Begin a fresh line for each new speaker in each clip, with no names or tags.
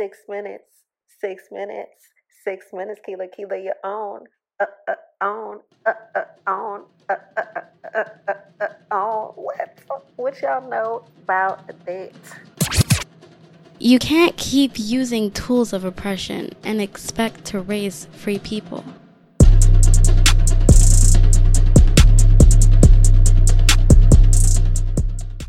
Six minutes, six minutes, six minutes, Keela, Keela, your own. Uh, uh, on, uh, uh, on, uh, uh, uh, uh, uh, uh, on. What, what y'all know about that?
You can't keep using tools of oppression and expect to raise free people.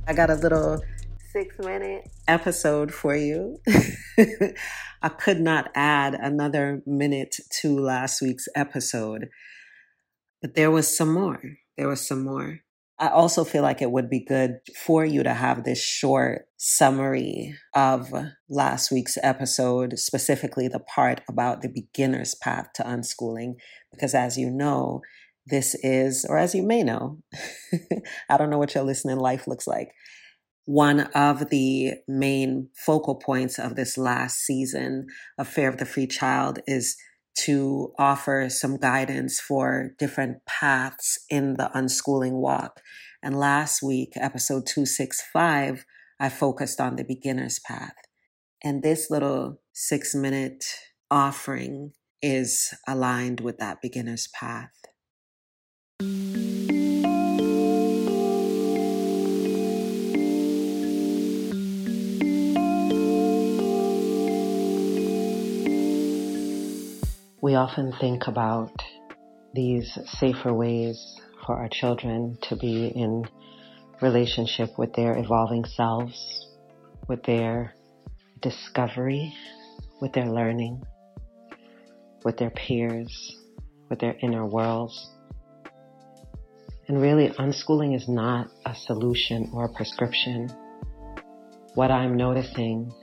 I got a little six minute episode for you. I could not add another minute to last week's episode, but there was some more. There was some more. I also feel like it would be good for you to have this short summary of last week's episode, specifically the part about the beginner's path to unschooling, because as you know, this is, or as you may know, I don't know what your listening life looks like. One of the main focal points of this last season of Fare of the Free Child is to offer some guidance for different paths in the unschooling walk. And last week, episode 265, I focused on the beginner's path. And this little six minute offering is aligned with that beginner's path. We often think about these safer ways for our children to be in relationship with their evolving selves, with their discovery, with their learning, with their peers, with their inner worlds. And really, unschooling is not a solution or a prescription. What I'm noticing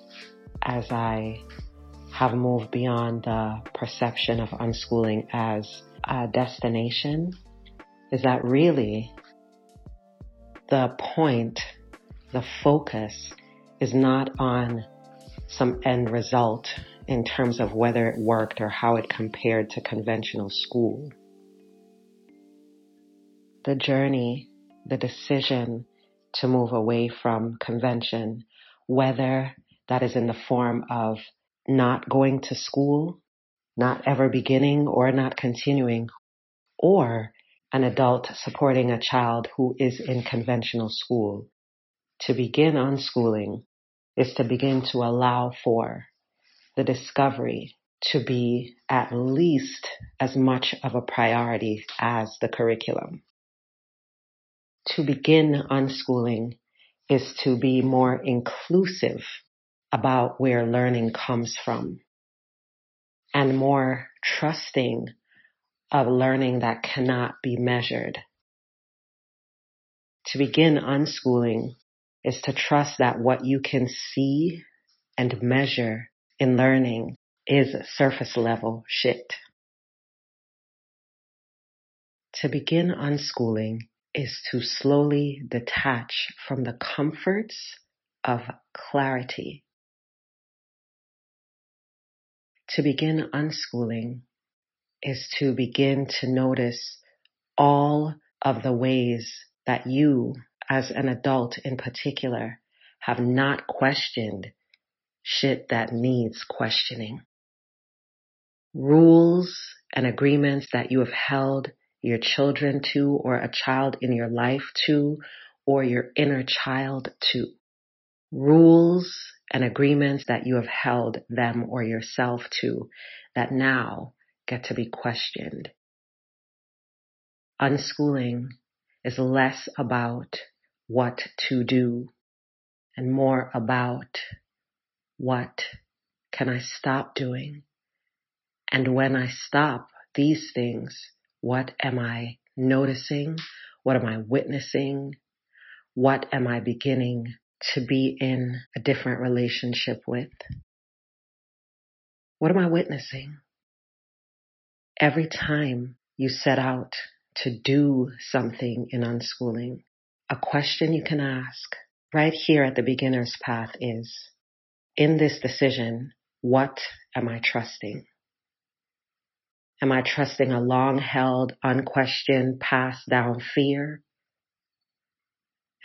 as I have moved beyond the perception of unschooling as a destination is that really the point, the focus is not on some end result in terms of whether it worked or how it compared to conventional school. The journey, the decision to move away from convention, whether that is in the form of not going to school, not ever beginning or not continuing, or an adult supporting a child who is in conventional school. To begin unschooling is to begin to allow for the discovery to be at least as much of a priority as the curriculum. To begin unschooling is to be more inclusive about where learning comes from and more trusting of learning that cannot be measured. To begin unschooling is to trust that what you can see and measure in learning is surface level shit. To begin unschooling is to slowly detach from the comforts of clarity to begin unschooling is to begin to notice all of the ways that you, as an adult in particular, have not questioned shit that needs questioning. Rules and agreements that you have held your children to or a child in your life to or your inner child to. Rules and agreements that you have held them or yourself to that now get to be questioned. Unschooling is less about what to do and more about what can I stop doing? And when I stop these things, what am I noticing? What am I witnessing? What am I beginning to be in a different relationship with? What am I witnessing? Every time you set out to do something in unschooling, a question you can ask right here at the beginner's path is, in this decision, what am I trusting? Am I trusting a long held, unquestioned, passed down fear?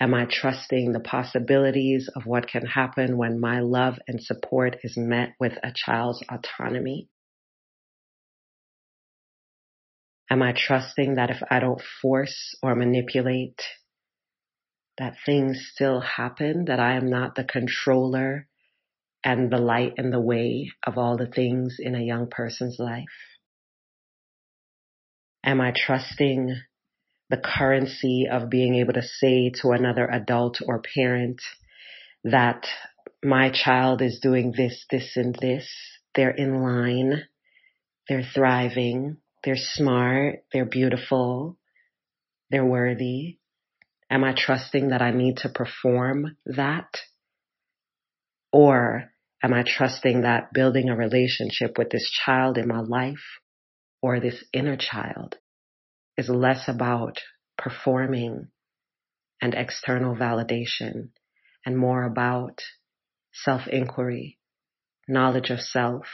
Am I trusting the possibilities of what can happen when my love and support is met with a child's autonomy? Am I trusting that if I don't force or manipulate, that things still happen, that I am not the controller and the light and the way of all the things in a young person's life? Am I trusting the currency of being able to say to another adult or parent that my child is doing this, this, and this. They're in line. They're thriving. They're smart. They're beautiful. They're worthy. Am I trusting that I need to perform that? Or am I trusting that building a relationship with this child in my life or this inner child is less about performing and external validation and more about self inquiry, knowledge of self,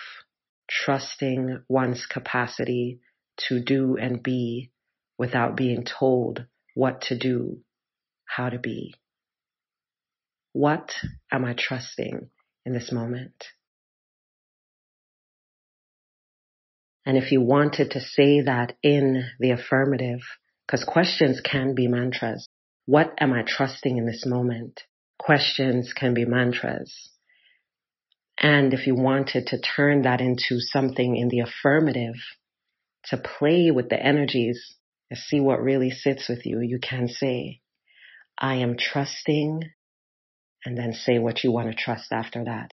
trusting one's capacity to do and be without being told what to do, how to be. What am I trusting in this moment? And if you wanted to say that in the affirmative, because questions can be mantras. What am I trusting in this moment? Questions can be mantras. And if you wanted to turn that into something in the affirmative, to play with the energies and see what really sits with you, you can say, I am trusting, and then say what you want to trust after that.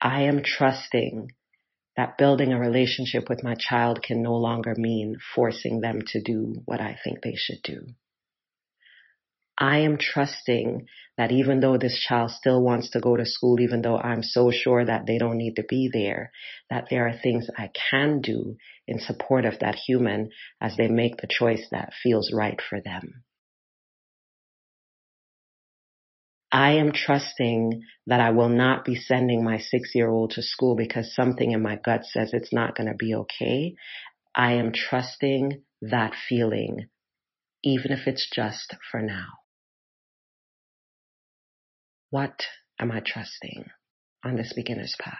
I am trusting that building a relationship with my child can no longer mean forcing them to do what I think they should do. I am trusting that even though this child still wants to go to school, even though I'm so sure that they don't need to be there, that there are things I can do in support of that human as they make the choice that feels right for them. I am trusting that I will not be sending my six year old to school because something in my gut says it's not going to be okay. I am trusting that feeling, even if it's just for now. What am I trusting on this beginner's path?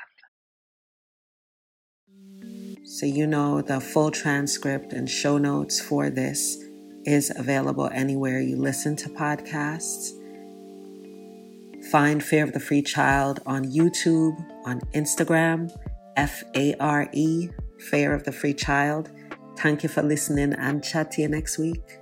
So, you know, the full transcript and show notes for this is available anywhere you listen to podcasts. Find Fare of the Free Child on YouTube, on Instagram, F A R E, Fare of the Free Child. Thank you for listening and chat to you next week.